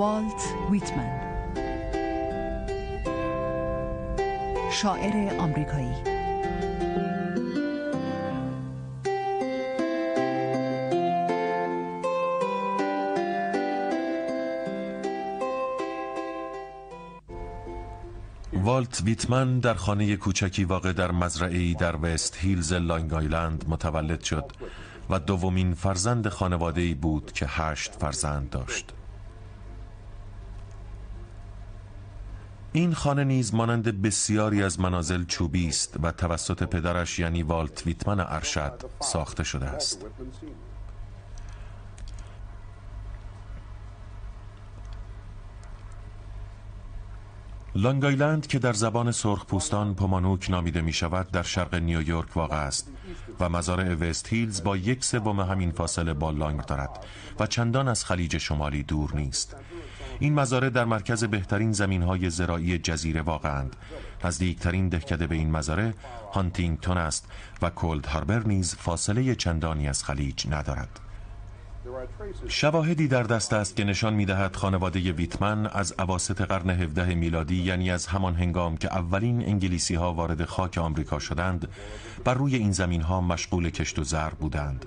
والت ویتمن شاعر آمریکایی والت ویتمن در خانه کوچکی واقع در مزرعه‌ای در وست هیلز لانگ آیلند متولد شد و دومین فرزند خانواده‌ای بود که هشت فرزند داشت. این خانه نیز مانند بسیاری از منازل چوبی است و توسط پدرش یعنی والت ویتمن ارشد ساخته شده است. لانگ که در زبان سرخپوستان پومانوک نامیده می شود در شرق نیویورک واقع است و مزارع وست هیلز با یک سوم همین فاصله با لانگ دارد و چندان از خلیج شمالی دور نیست این مزارع در مرکز بهترین زمین های زراعی جزیره واقعند نزدیکترین دهکده به این مزارع هانتینگتون است و کولد هاربر نیز فاصله چندانی از خلیج ندارد. شواهدی در دست است که نشان می دهد خانواده ویتمن از عواست قرن 17 میلادی یعنی از همان هنگام که اولین انگلیسی ها وارد خاک آمریکا شدند بر روی این زمین ها مشغول کشت و زر بودند.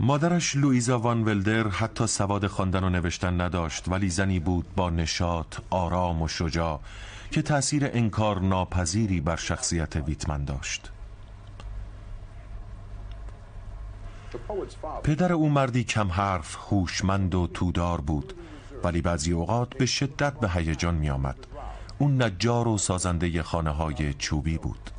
مادرش لویزا وان ولدر حتی سواد خواندن و نوشتن نداشت ولی زنی بود با نشاط، آرام و شجاع که تأثیر انکار ناپذیری بر شخصیت ویتمن داشت. پدر او مردی کم حرف، هوشمند و تودار بود ولی بعضی اوقات به شدت به هیجان می آمد. اون نجار و سازنده خانه های چوبی بود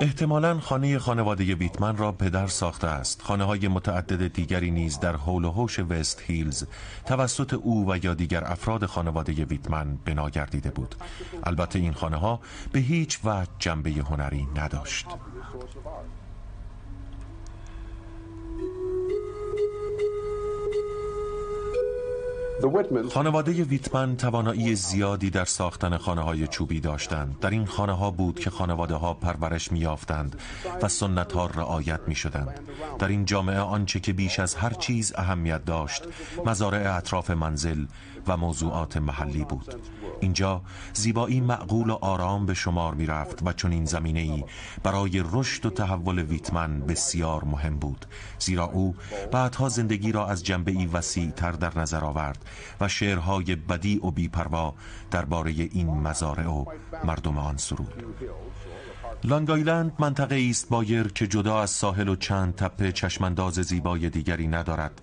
احتمالا خانه خانواده ویتمن را پدر ساخته است. خانه های متعدد دیگری نیز در حول و حوش وست هیلز توسط او و یا دیگر افراد خانواده ویتمن بنا گردیده بود. البته این خانه ها به هیچ وجه جنبه هنری نداشت. خانواده ویتمن توانایی زیادی در ساختن خانه های چوبی داشتند. در این خانه ها بود که خانواده ها پرورش می یافتند و سنت ها رعایت می شدند در این جامعه آنچه که بیش از هر چیز اهمیت داشت مزارع اطراف منزل و موضوعات محلی بود. اینجا زیبایی معقول و آرام به شمار می رفت و چون این زمینه ای برای رشد و تحول ویتمن بسیار مهم بود. زیرا او بعدها زندگی را از جنبه ای وسیع تر در نظر آورد و شعرهای بدی و بیپروا درباره این مزارع و مردم آن سرود. لانگایلند منطقه است بایر که جدا از ساحل و چند تپه چشمانداز زیبای دیگری ندارد.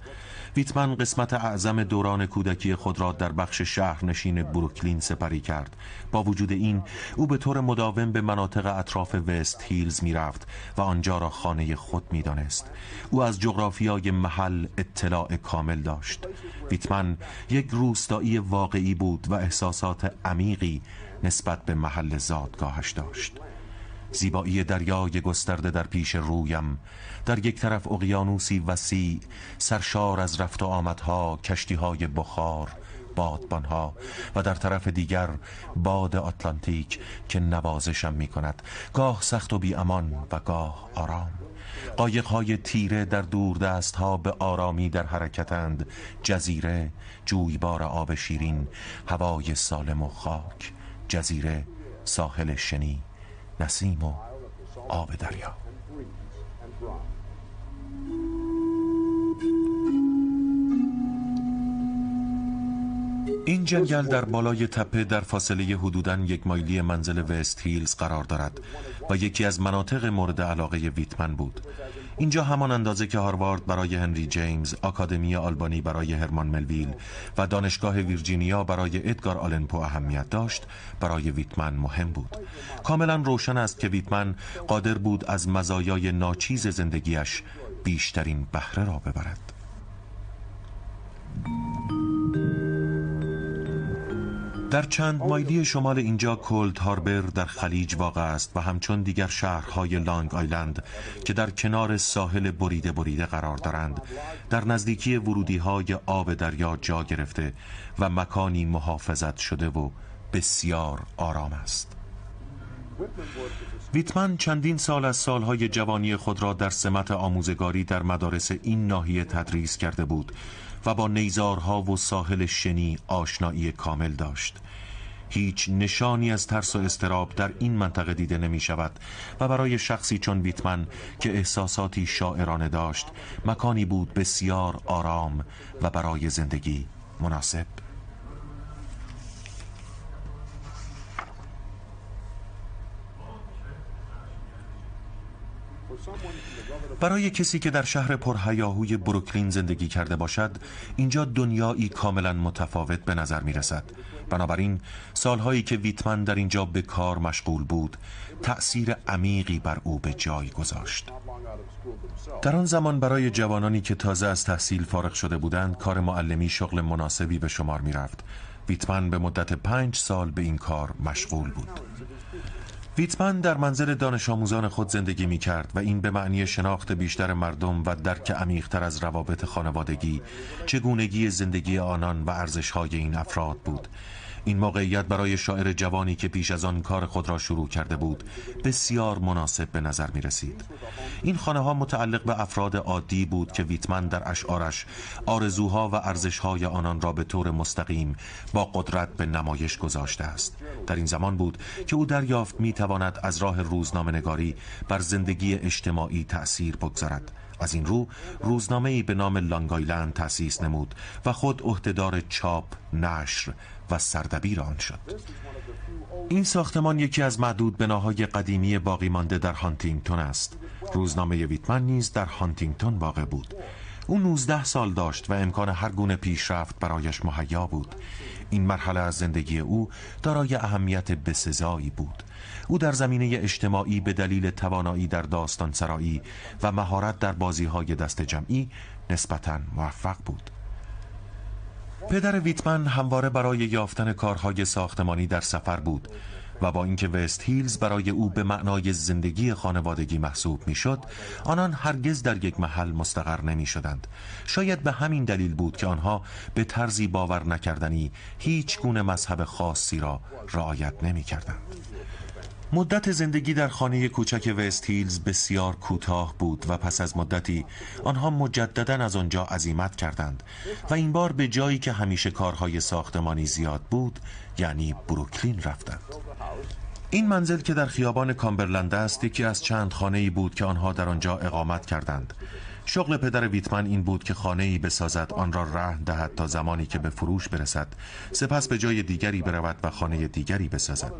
ویتمن قسمت اعظم دوران کودکی خود را در بخش شهرنشین بروکلین سپری کرد. با وجود این او به طور مداوم به مناطق اطراف وست هیلز می رفت و آنجا را خانه خود می دانست. او از جغرافیای محل اطلاع کامل داشت. ویتمن یک روستایی واقعی بود و احساسات عمیقی نسبت به محل زادگاهش داشت. زیبایی دریای گسترده در پیش رویم. در یک طرف اقیانوسی وسیع سرشار از رفت و آمدها کشتی های بخار بادبانها و در طرف دیگر باد آتلانتیک که نوازشم می کند گاه سخت و بی امان و گاه آرام. های تیره در دور دست ها به آرامی در حرکتند. جزیره جویبار آب شیرین هوای سالم و خاک. جزیره ساحل شنی. نسیم و آب دریا. این جنگل در بالای تپه در فاصله حدوداً یک مایلی منزل وست هیلز قرار دارد و یکی از مناطق مورد علاقه ویتمن بود. اینجا همان اندازه که هاروارد برای هنری جیمز، آکادمی آلبانی برای هرمان ملویل و دانشگاه ویرجینیا برای ادگار آلنپو اهمیت داشت، برای ویتمن مهم بود. کاملا روشن است که ویتمن قادر بود از مزایای ناچیز زندگیش بیشترین بهره را ببرد. در چند مایلی شمال اینجا کولد هاربر در خلیج واقع است و همچون دیگر شهرهای لانگ آیلند که در کنار ساحل بریده بریده قرار دارند در نزدیکی ورودی های آب دریا جا گرفته و مکانی محافظت شده و بسیار آرام است. ویتمن چندین سال از سالهای جوانی خود را در سمت آموزگاری در مدارس این ناحیه تدریس کرده بود. و با نیزارها و ساحل شنی آشنایی کامل داشت. هیچ نشانی از ترس و استراب در این منطقه دیده نمی شود و برای شخصی چون بیتمن که احساساتی شاعرانه داشت مکانی بود بسیار آرام و برای زندگی مناسب. برای کسی که در شهر پرهیاهوی بروکلین زندگی کرده باشد اینجا دنیایی کاملا متفاوت به نظر می رسد بنابراین سالهایی که ویتمن در اینجا به کار مشغول بود تأثیر عمیقی بر او به جای گذاشت. در آن زمان برای جوانانی که تازه از تحصیل فارغ شده بودند کار معلمی شغل مناسبی به شمار می رفت ویتمن به مدت پنج سال به این کار مشغول بود. ویتمن در منزل دانش آموزان خود زندگی می کرد و این به معنی شناخت بیشتر مردم و درک عمیقتر از روابط خانوادگی چگونگی زندگی آنان و ارزشهای این افراد بود. این موقعیت برای شاعر جوانی که پیش از آن کار خود را شروع کرده بود بسیار مناسب به نظر می رسید این خانه ها متعلق به افراد عادی بود که ویتمن در اشعارش آرزوها و ارزشهای آنان را به طور مستقیم با قدرت به نمایش گذاشته است. در این زمان بود که او دریافت می تواند از راه روزنامه نگاری بر زندگی اجتماعی تأثیر بگذارد. از این رو روزنامه ای به نام لانگایلند تأسیس نمود و خود عهدهدار چاپ، نشر و سردبیر آن شد. این ساختمان یکی از معدود بناهای قدیمی باقی مانده در هانتینگتون است. روزنامه ویتمن نیز در هانتینگتون واقع بود. او 19 سال داشت و امکان هر گونه پیشرفت برایش مهیا بود. این مرحله از زندگی او دارای اهمیت بسزایی بود. او در زمینه اجتماعی به دلیل توانایی در داستان سرایی و مهارت در بازی های دست جمعی نسبتا موفق بود. پدر ویتمن همواره برای یافتن کارهای ساختمانی در سفر بود و با اینکه وست هیلز برای او به معنای زندگی خانوادگی محسوب می‌شد آنان هرگز در یک محل مستقر نمی شدند شاید به همین دلیل بود که آنها به طرزی باور نکردنی هیچ گونه مذهب خاصی را رعایت نمی کردند مدت زندگی در خانه کوچک وست هیلز بسیار کوتاه بود و پس از مدتی آنها مجددا از آنجا عزیمت کردند و این بار به جایی که همیشه کارهای ساختمانی زیاد بود یعنی بروکلین رفتند. این منزل که در خیابان کامبرلند است یکی از چند خانه ای بود که آنها در آنجا اقامت کردند. شغل پدر ویتمن این بود که خانه ای بسازد آن را رهن دهد تا زمانی که به فروش برسد. سپس به جای دیگری برود و خانه دیگری بسازد.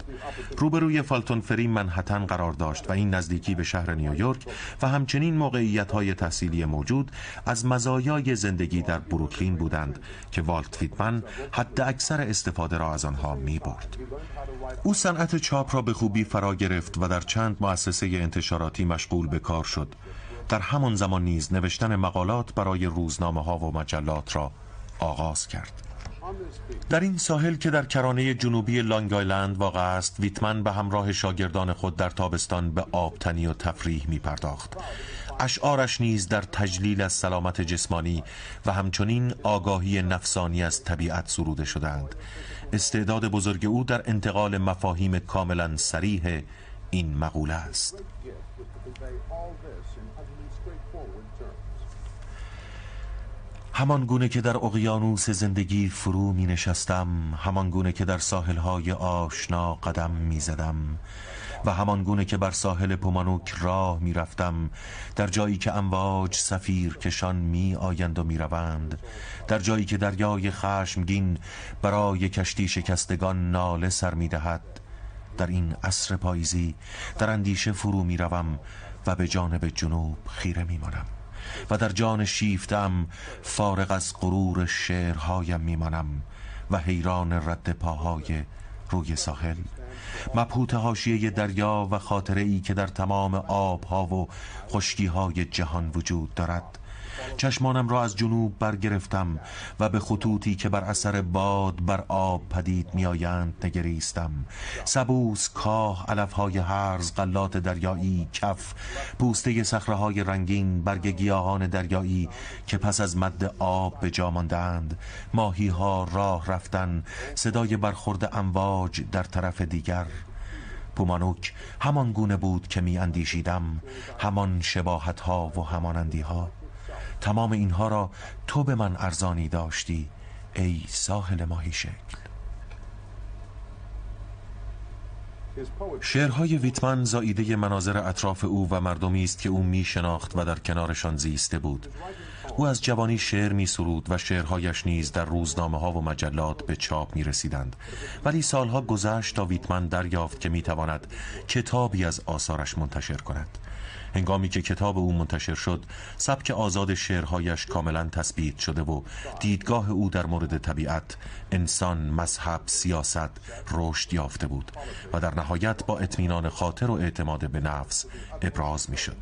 روبروی فالتون فری منحتن قرار داشت و این نزدیکی به شهر نیویورک و همچنین موقعیت های تحصیلی موجود از مزایای زندگی در بروکلین بودند که والت ویتمن حد اکثر استفاده را از آنها می برد او صنعت چاپ را به خوبی فرا گرفت و در چند مؤسسه انتشاراتی مشغول به کار شد. در همان زمان نیز نوشتن مقالات برای روزنامه ها و مجلات را آغاز کرد. در این ساحل که در کرانه جنوبی لانگ آیلند واقع است ویتمن به همراه شاگردان خود در تابستان به آبتنی و تفریح می پرداخت اشعارش نیز در تجلیل از سلامت جسمانی و همچنین آگاهی نفسانی از طبیعت سروده شدند استعداد بزرگ او در انتقال مفاهیم کاملا سریح این مقوله است. همان گونه که در اقیانوس زندگی فرو می نشستم همان گونه که در ساحلهای آشنا قدم می زدم و همان گونه که بر ساحل پومانوک راه می رفتم در جایی که امواج سفیر کشان می آیند و می روند در جایی که دریای خشمگین برای کشتی شکستگان ناله سر می دهد. در این عصر پاییزی در اندیشه فرو می روم و به جانب جنوب خیره می مانم. و در جان شیفتم فارغ از غرور شعرهایم میمانم و حیران رد پاهای روی ساحل. مبهوت حاشیه دریا و خاطره ای که در تمام آبها و خشکی های جهان وجود دارد چشمانم را از جنوب برگرفتم و به خطوطی که بر اثر باد بر آب پدید میآیند نگریستم. سبوس کاه علفهای هرز غلات دریایی کف پوسته صخره رنگین برگ گیاهان دریایی که پس از مد آب به جا ماندند. ماهی ها راه رفتن صدای برخورد امواج در طرف دیگر. پومانوک همان گونه بود که می اندیشیدم همان شباهت ها و همانندی ها تمام اینها را تو به من ارزانی داشتی ای ساحل ماهی شکل. شعرهای ویتمن زاییده مناظر اطراف او و مردمی است که او می شناخت و در کنارشان زیسته بود. او از جوانی شعر می سرود و شعرهایش نیز در روزنامه ها و مجلات به چاپ می رسیدند ولی سالها گذشت تا ویتمن دریافت که می تواند کتابی از آثارش منتشر کند. هنگامی که کتاب او منتشر شد سبک آزاد شعرهایش کاملا تثبیت شده و دیدگاه او در مورد طبیعت انسان مذهب سیاست رشد یافته بود و در نهایت با اطمینان خاطر و اعتماد به نفس ابراز می شد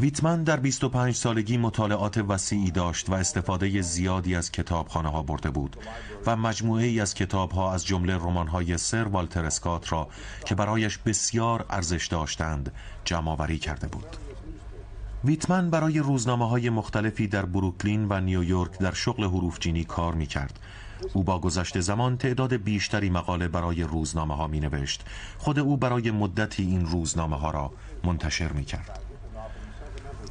ویتمن در 25 سالگی مطالعات وسیعی داشت و استفاده زیادی از کتابخانه ها برده بود و مجموعه ای از کتاب ها از جمله رمان های سر والتر اسکات را که برایش بسیار ارزش داشتند جمع کرده بود. ویتمن برای روزنامه های مختلفی در بروکلین و نیویورک در شغل حروفچینی کار می کرد. او با گذشت زمان تعداد بیشتری مقاله برای روزنامه ها می نوشت. خود او برای مدتی این روزنامه ها را منتشر می کرد.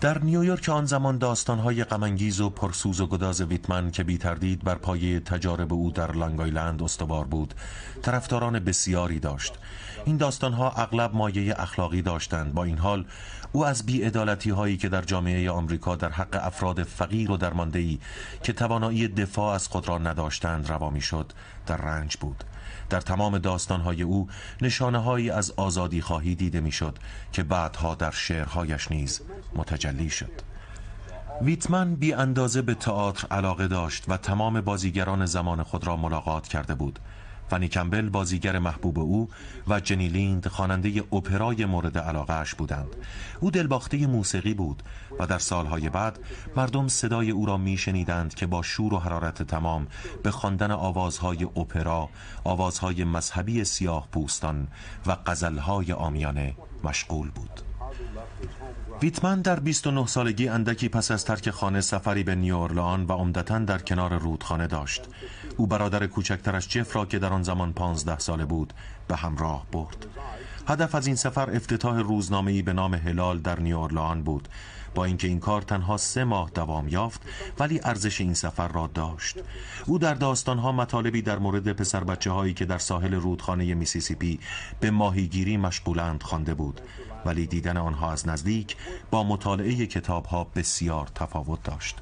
در نیویورک آن زمان داستانهای غمانگیز و پرسوز و گداز ویتمن که بی تردید بر پایه تجارب او در لانگ استوار بود طرفداران بسیاری داشت. این داستانها اغلب مایه اخلاقی داشتند. با این حال او از بیعدالتی هایی که در جامعه آمریکا در حق افراد فقیر و درماندهی که توانایی دفاع از خود را نداشتند روا شد در رنج بود. در تمام داستانهای او نشانه هایی از آزادی خواهی دیده می‌شد که بعدها در شعرهایش نیز متجلی شد. ویتمن بی اندازه به تئاتر علاقه داشت و تمام بازیگران زمان خود را ملاقات کرده بود. فنی کمبل بازیگر محبوب او و جنی لیند خواننده اپرای مورد علاقهش بودند. او دلباخته موسیقی بود و در سالهای بعد مردم صدای او را میشنیدند که با شور و حرارت تمام به خواندن آوازهای اپرا آوازهای مذهبی سیاه پوستان و غزلهای آمیانه مشغول بود. ویتمن در 29 سالگی اندکی پس از ترک خانه سفری به نیورلان و عمدتا در کنار رودخانه داشت. او برادر کوچکترش جف را که در آن زمان 15 ساله بود به همراه برد. هدف از این سفر افتتاح روزنامه‌ای به نام هلال در نیورلان بود. با اینکه این کار تنها سه ماه دوام یافت ولی ارزش این سفر را داشت. او در داستانها مطالبی در مورد پسر بچه هایی که در ساحل رودخانه میسیسیپی به ماهیگیری مشغولند خوانده بود. ولی دیدن آنها از نزدیک با مطالعه کتاب ها بسیار تفاوت داشت.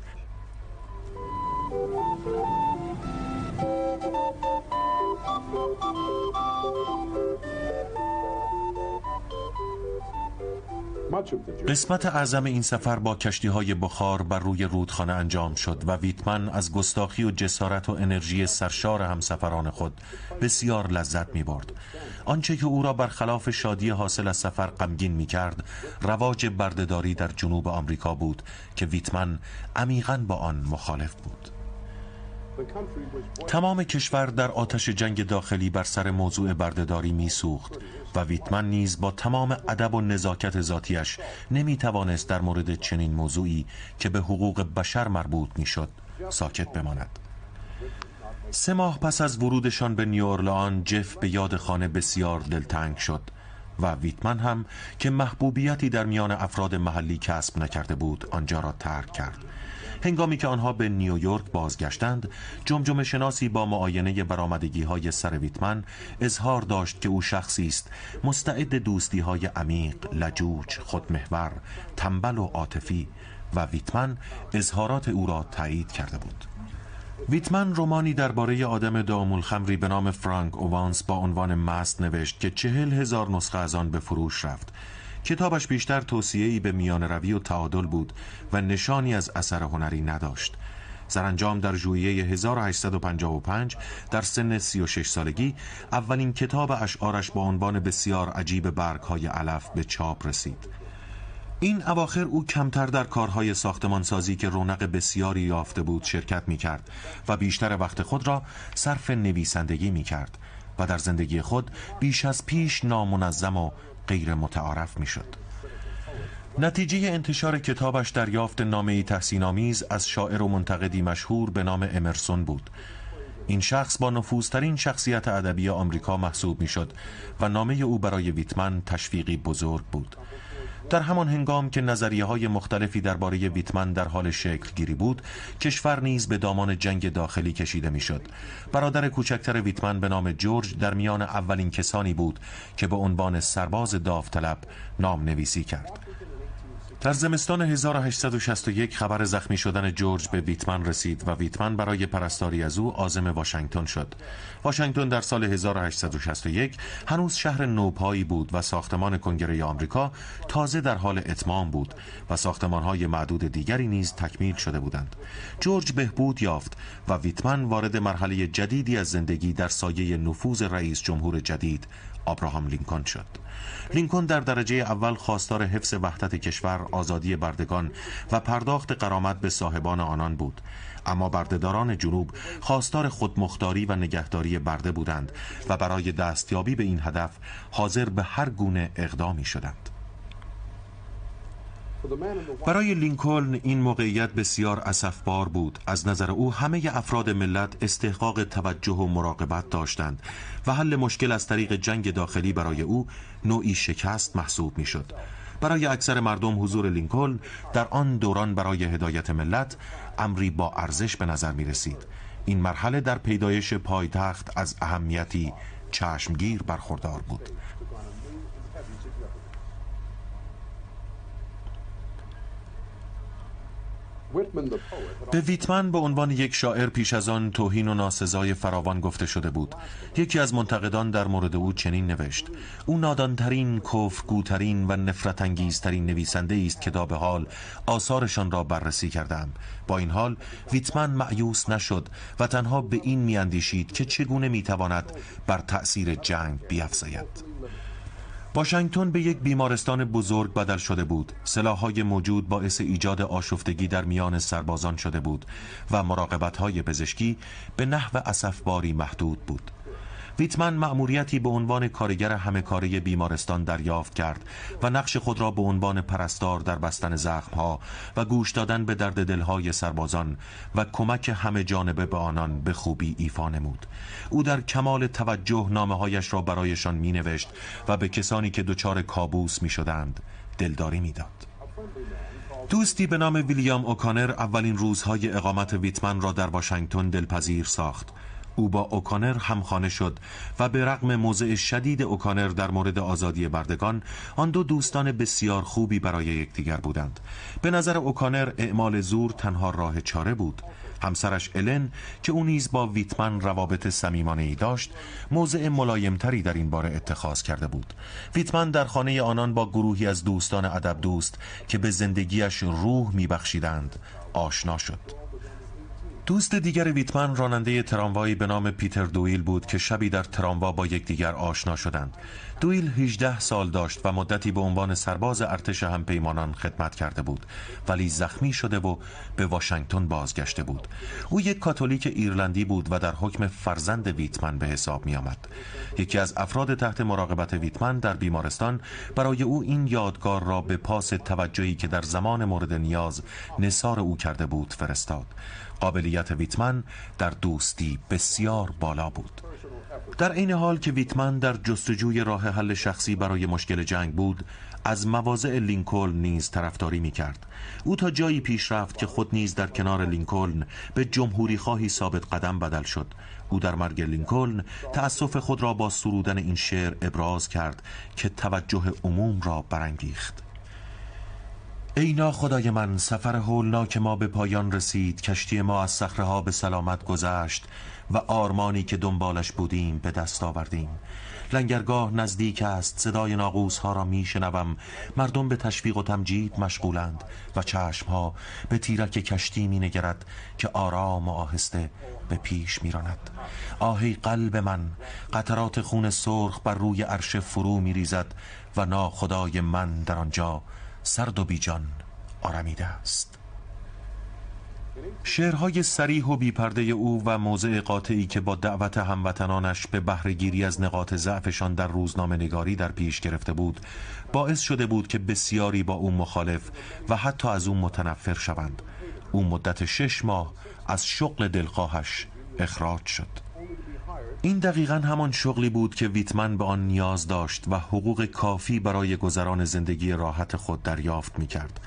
قسمت اعظم این سفر با کشتی های بخار بر روی رودخانه انجام شد و ویتمن از گستاخی و جسارت و انرژی سرشار همسفران خود بسیار لذت می برد آنچه که او را برخلاف شادی حاصل از سفر غمگین می کرد رواج بردهداری در جنوب آمریکا بود که ویتمن عمیقا با آن مخالف بود. تمام کشور در آتش جنگ داخلی بر سر موضوع بردهداری میسوخت و ویتمن نیز با تمام ادب و نزاکت ذاتیش نمی توانست در مورد چنین موضوعی که به حقوق بشر مربوط می‌شد ساکت بماند. سه ماه پس از ورودشان به نیورلان جف به یاد خانه بسیار دلتنگ شد و ویتمن هم که محبوبیتی در میان افراد محلی کسب نکرده بود آنجا را ترک کرد. هنگامی که آنها به نیویورک بازگشتند جمجمه شناسی با معاینه برآمدگی های سر ویتمن اظهار داشت که او شخصی است مستعد دوستی های عمیق لجوج خودمحور تنبل و عاطفی و ویتمن اظهارات او را تایید کرده بود. ویتمن رومانی درباره آدم دامول خمری به نام فرانک اووانس با عنوان مست نوشت که چهل هزار نسخه از آن به فروش رفت. کتابش بیشتر توصیه‌ای به میان روی و تعادل بود و نشانی از اثر هنری نداشت. سرانجام در ژوئیه 1855 در سن 36 سالگی اولین کتاب اشعارش با عنوان بسیار عجیب برگهای علف به چاپ رسید. این اواخر او کمتر در کارهای ساختمانسازی که رونق بسیاری یافته بود شرکت می کرد و بیشتر وقت خود را صرف نویسندگی می کرد و در زندگی خود بیش از پیش نامنظم و غیر متعارف می شد. نتیجه انتشار کتابش دریافت نامه تحسین آمیز از شاعر و منتقدی مشهور به نام امرسون بود این شخص با نفوذترین شخصیت ادبی آمریکا محسوب می‌شد و نامه او برای ویتمن تشویقی بزرگ بود در همان هنگام که نظریه های مختلفی درباره ویتمن در حال شکل گیری بود کشور نیز به دامان جنگ داخلی کشیده می‌شد. برادر کوچکتر ویتمن به نام جورج در میان اولین کسانی بود که به عنوان سرباز داوطلب نام نویسی کرد. در زمستان 1861 خبر زخمی شدن جورج به ویتمن رسید و ویتمن برای پرستاری از او عازم واشنگتن شد. واشنگتن در سال 1861 هنوز شهر نوپایی بود و ساختمان کنگره آمریکا تازه در حال اتمام بود و ساختمانهای معدود دیگری نیز تکمیل شده بودند. جورج بهبود یافت و ویتمن وارد مرحله جدیدی از زندگی در سایه نفوذ رئیس جمهور جدید آبراهام لینکن شد. لینکن در درجه اول خواستار حفظ وحدت کشور، آزادی بردگان و پرداخت قرامت به صاحبان آنان بود. اما بردهداران جنوب خواستار خودمختاری و نگهداری برده بودند و برای دستیابی به این هدف حاضر به هر گونه اقدامی شدند. برای لینکلن این موقعیت بسیار اسفبار بود. از نظر او همه افراد ملت استحقاق توجه و مراقبت داشتند و حل مشکل از طریق جنگ داخلی برای او نوعی شکست محسوب می‌شد. برای اکثر مردم حضور لینکلن در آن دوران برای هدایت ملت امری با ارزش به نظر می رسید این مرحله در پیدایش پایتخت از اهمیتی چشمگیر برخوردار بود. به ویتمن به عنوان یک شاعر پیش از آن توهین و ناسزای فراوان گفته شده بود. یکی از منتقدان در مورد او چنین نوشت. او نادانترین کفرگوترین و نفرت انگیزترین نویسنده است که به حال آثارشان را بررسی کردم با این حال ویتمن معیوس نشد و تنها به این میاندیشید که چگونه می‌تواند بر تأثیر جنگ بیافزاید واشنگتن به یک بیمارستان بزرگ بدل شده بود. سلاحهای موجود باعث ایجاد آشفتگی در میان سربازان شده بود و مراقبتهای پزشکی به نحو اسفباری محدود بود. ویتمن مأموریتی به عنوان کارگر همه کاره بیمارستان دریافت کرد و نقش خود را به عنوان پرستار در بستن زخمها و گوش دادن به درد دلهای سربازان و کمک همه جانبه به آنان به خوبی ایفا نمود او در کمال توجه نامه هایش را برایشان می نوشت و به کسانی که دچار کابوس می شدند دلداری می داد. دوستی به نام ویلیام اوکانر اولین روزهای اقامت ویتمن را در واشنگتن دلپذیر ساخت او با اوکانر همخانه شد و به رغم موضع شدید اوکانر در مورد آزادی بردگان آن دو دوستان بسیار خوبی برای یکدیگر بودند. به نظر اوکانر اعمال زور تنها راه چاره بود. همسرش الن که او نیز با ویتمن روابط صمیمانه ای داشت موضع ملایمتری در این باره اتخاذ کرده بود. ویتمن در خانه آنان با گروهی از دوستان ادب دوست که به زندگیش روح میبخشیدند آشنا شد. دوست دیگر ویتمن راننده تراموایی به نام پیتر دویل بود که شبی در تراموا با یکدیگر آشنا شدند. دویل 18 سال داشت و مدتی به عنوان سرباز ارتش همپیمانان خدمت کرده بود ولی زخمی شده و به واشنگتن بازگشته بود. او یک کاتولیک ایرلندی بود و در حکم فرزند ویتمن به حساب می آمد. یکی از افراد تحت مراقبت ویتمن در بیمارستان برای او این یادگار را به پاس توجهی که در زمان مورد نیاز نصار او کرده بود فرستاد. قابلیت ویتمن در دوستی بسیار بالا بود در این حال که ویتمن در جستجوی راه حل شخصی برای مشکل جنگ بود از مواضع لینکلن نیز طرفداری می کرد او تا جایی پیش رفت که خود نیز در کنار لینکلن به جمهوری خواهی ثابت قدم بدل شد. او در مرگ لینکلن تأسف خود را با سرودن این شعر ابراز کرد که توجه عموم را برانگیخت. ای خدای من سفر هولناک ما به پایان رسید. کشتی ما از صخره به سلامت گذشت. و آرمانی که دنبالش بودیم به دست آوردیم. لنگرگاه نزدیک است صدای ناقوس ها را می شنوم مردم به تشویق و تمجید مشغولند و چشم ها به تیرک کشتی می نگرد که آرام و آهسته به پیش می راند آهی قلب من قطرات خون سرخ بر روی عرش فرو می ریزد و ناخدای من در آنجا سرد و بیجان آرمیده است. شعرهای سریح و بیپرده او و موضع قاطعی که با دعوت هموطنانش به بهرهگیری از نقاط ضعفشان در روزنامه نگاری در پیش گرفته بود باعث شده بود که بسیاری با او مخالف و حتی از او متنفر شوند. او مدت شش ماه از شغل دلخواهش اخراج شد. این دقیقا همان شغلی بود که ویتمن به آن نیاز داشت و حقوق کافی برای گذران زندگی راحت خود دریافت می کرد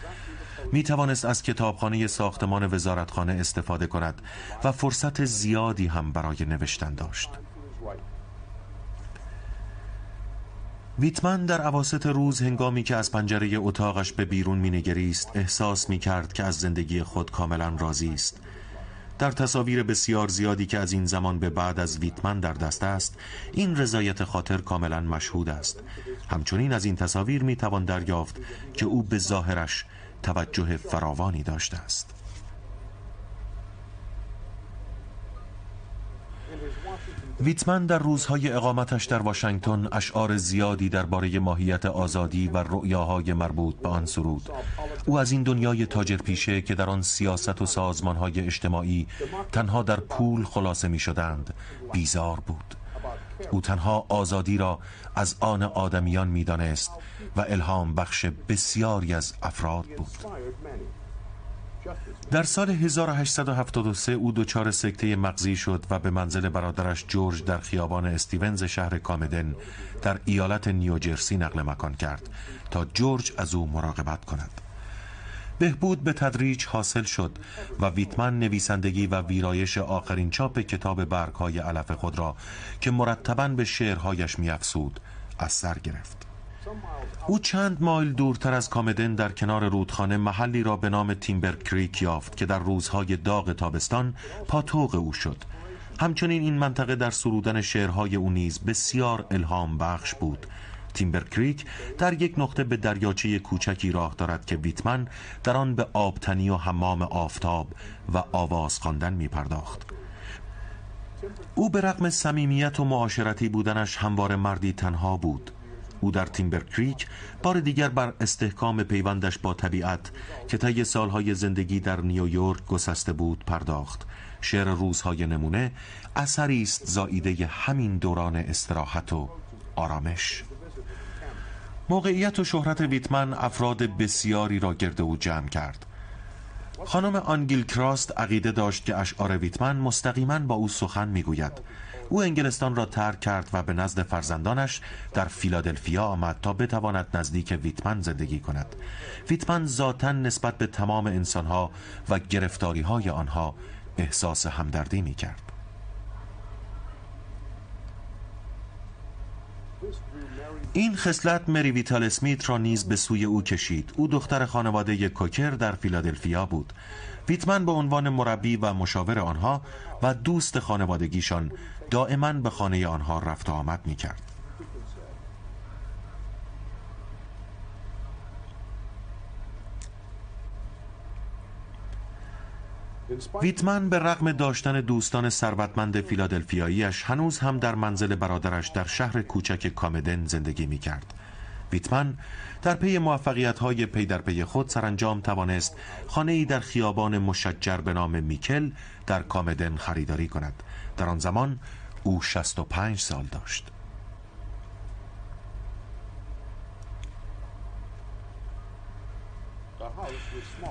می توانست از کتابخانه ساختمان وزارتخانه استفاده کند و فرصت زیادی هم برای نوشتن داشت. ویتمن در عواست روز هنگامی که از پنجره اتاقش به بیرون مینگریست احساس می کرد که از زندگی خود کاملا راضی است. در تصاویر بسیار زیادی که از این زمان به بعد از ویتمن در دست است این رضایت خاطر کاملا مشهود است. همچنین از این تصاویر می توان دریافت که او به ظاهرش توجه فراوانی داشته است. ویتمن در روزهای اقامتش در واشنگتن اشعار زیادی درباره ماهیت آزادی و رؤیاهای مربوط به آن سرود. او از این دنیای تاجر پیشه که در آن سیاست و سازمانهای اجتماعی تنها در پول خلاصه می شدند بیزار بود. او تنها آزادی را از آن آدمیان می دانست و الهام بخش بسیاری از افراد بود. در سال 1873 او دچار سکته مغزی شد و به منزل برادرش جورج در خیابان استیونز شهر کامدن در ایالت نیوجرسی نقل مکان کرد تا جورج از او مراقبت کند. بهبود به تدریج حاصل شد و ویتمن نویسندگی و ویرایش آخرین چاپ کتاب برگهای علف خود را که مرتبا به شعرهایش میافسود از سر گرفت. او چند مایل دورتر از کامدن در کنار رودخانه محلی را به نام تیمبر کریک یافت که در روزهای داغ تابستان پاتوق او شد. همچنین این منطقه در سرودن شعرهای او نیز بسیار الهام بخش بود. تیمبر کریک در یک نقطه به دریاچه کوچکی راه دارد که ویتمن در آن به آبتنی و حمام آفتاب و آواز خواندن می پرداخت او به رغم صمیمیت و معاشرتی بودنش همواره مردی تنها بود. او در تیمبر کریک بار دیگر بر استحکام پیوندش با طبیعت که طی سالهای زندگی در نیویورک گسسته بود پرداخت. شعر روزهای نمونه اثری است زاییده همین دوران استراحت و آرامش. موقعیت و شهرت ویتمن افراد بسیاری را گرد او جمع کرد. خانم آنگیل کراست عقیده داشت که اشعار ویتمن مستقیما با او سخن می‌گوید. او انگلستان را ترک کرد و به نزد فرزندانش در فیلادلفیا آمد تا بتواند نزدیک ویتمن زندگی کند. ویتمن ذاتا نسبت به تمام انسانها و گرفتاری های آنها احساس همدردی می کرد این خصلت مری ویتال اسمیت را نیز به سوی او کشید. او دختر خانواده کوکر در فیلادلفیا بود. ویتمن به عنوان مربی و مشاور آنها و دوست خانوادگیشان دائما به خانه آنها رفت و آمد می کرد ویتمن به رغم داشتن دوستان ثروتمند فیلادلفیاییش هنوز هم در منزل برادرش در شهر کوچک کامدن زندگی می کرد. ویتمن در پی موفقیت های پی در پی خود سرانجام توانست خانه ای در خیابان مشجر به نام میکل در کامدن خریداری کند. در آن زمان او 65 سال داشت.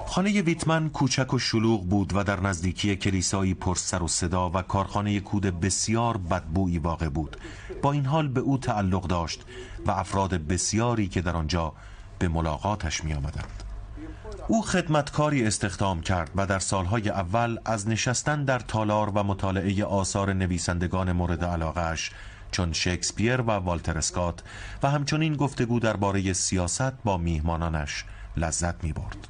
خانه ویتمن کوچک و شلوغ بود و در نزدیکی کلیسایی پر سر و صدا و کارخانه کود بسیار بدبویی واقع بود با این حال به او تعلق داشت و افراد بسیاری که در آنجا به ملاقاتش می آمدند. او خدمتکاری استخدام کرد و در سالهای اول از نشستن در تالار و مطالعه آثار نویسندگان مورد علاقهش چون شکسپیر و والتر اسکات و همچنین گفتگو درباره سیاست با میهمانانش لذت می برد.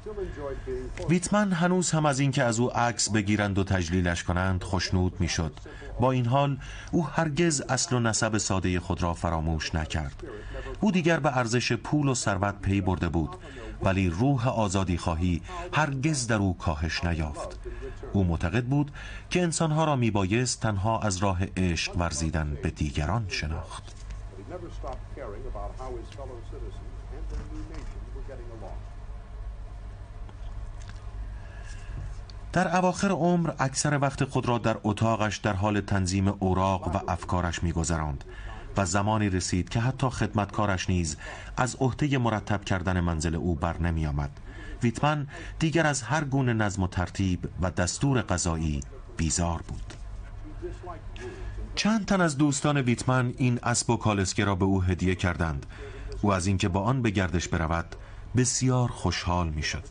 ویتمن هنوز هم از اینکه از او عکس بگیرند و تجلیلش کنند خوشنود می شد. با این حال او هرگز اصل و نسب ساده خود را فراموش نکرد. او دیگر به ارزش پول و ثروت پی برده بود ولی روح آزادی خواهی هرگز در او کاهش نیافت. او معتقد بود که انسانها را می بایست تنها از راه عشق ورزیدن به دیگران شناخت. در اواخر عمر اکثر وقت خود را در اتاقش در حال تنظیم اوراق و افکارش میگذراند و زمانی رسید که حتی خدمتکارش نیز از عهده مرتب کردن منزل او بر نمی آمد. ویتمن دیگر از هر گونه نظم و ترتیب و دستور غذایی بیزار بود. چند تن از دوستان ویتمن این اسب و کالسکه را به او هدیه کردند. او از اینکه با آن به گردش برود بسیار خوشحال می شد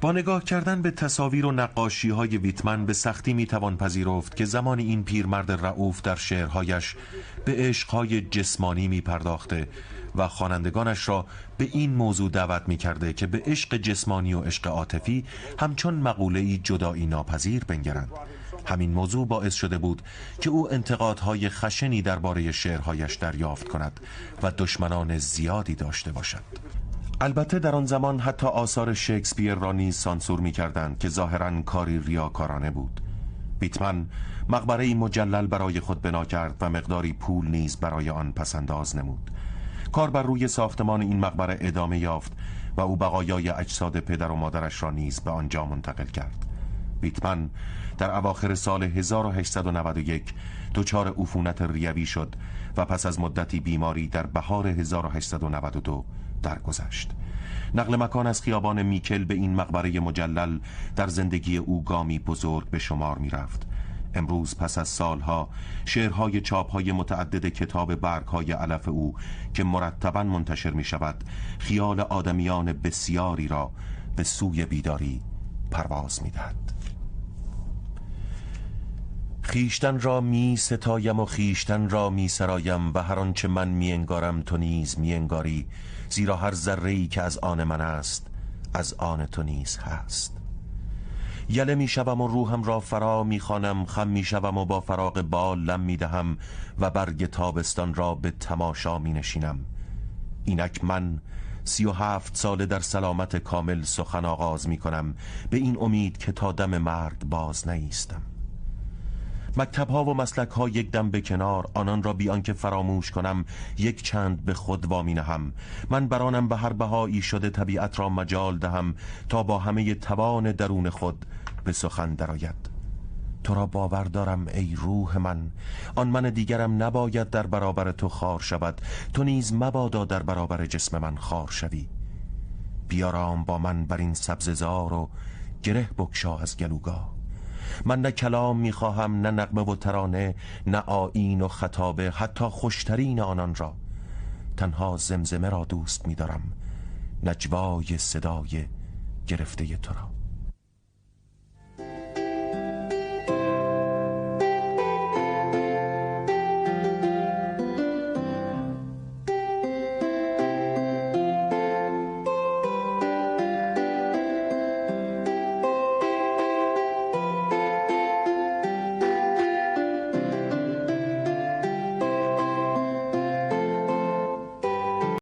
با نگاه کردن به تصاویر و نقاشی های ویتمن به سختی می توان پذیرفت که زمان این پیرمرد رعوف در شعرهایش به عشقهای جسمانی می پرداخته و خوانندگانش را به این موضوع دعوت می کرده که به عشق جسمانی و عشق عاطفی همچون مقوله جدایی ناپذیر بنگرند. همین موضوع باعث شده بود که او انتقادهای خشنی درباره شعرهایش دریافت کند و دشمنان زیادی داشته باشد. البته در آن زمان حتی آثار شکسپیر را نیز سانسور می کردند که ظاهرا کاری ریاکارانه بود. بیتمن مقبره مجلل برای خود بنا کرد و مقداری پول نیز برای آن پسنداز نمود. کار بر روی ساختمان این مقبره ادامه یافت و او بقایای اجساد پدر و مادرش را نیز به آنجا منتقل کرد. بیتمن در اواخر سال 1891 دچار عفونت ریوی شد و پس از مدتی بیماری در بهار 1892 درگذشت نقل مکان از خیابان میکل به این مقبره مجلل در زندگی او گامی بزرگ به شمار می رفت امروز پس از سالها شعرهای چاپهای متعدد کتاب برگهای علف او که مرتبا منتشر می شود خیال آدمیان بسیاری را به سوی بیداری پرواز می دهد. خیشتن را می ستایم و خیشتن را می سرایم و هر آنچه من می انگارم تو نیز می انگاری زیرا هر ذره که از آن من است از آن تو نیز هست. یله می شوم و روحم را فرا می خانم خم می شوم و با فراغ بال لم می دهم و برگ تابستان را به تماشا می نشینم. اینک من سی و هفت ساله در سلامت کامل سخن آغاز می کنم به این امید که تا دم مرگ باز نیستم. مکتب ها و مسلک ها یک دم به کنار آنان را بیان که فراموش کنم یک چند به خود وامی نهم من برانم به هر بهایی شده طبیعت را مجال دهم تا با همه توان درون خود به سخن درآید. تو را باور دارم ای روح من. آن من دیگرم نباید در برابر تو خار شود. تو نیز مبادا در برابر جسم من خار شوی. بیارام با من بر این سبززار و گره بکشا از گلوگاه. من نه کلام می‌خواهم نه نقمه و ترانه نه آین و خطابه حتی خوشترین آنان را. تنها زمزمه را دوست میدارم نجوای صدای گرفته تو را.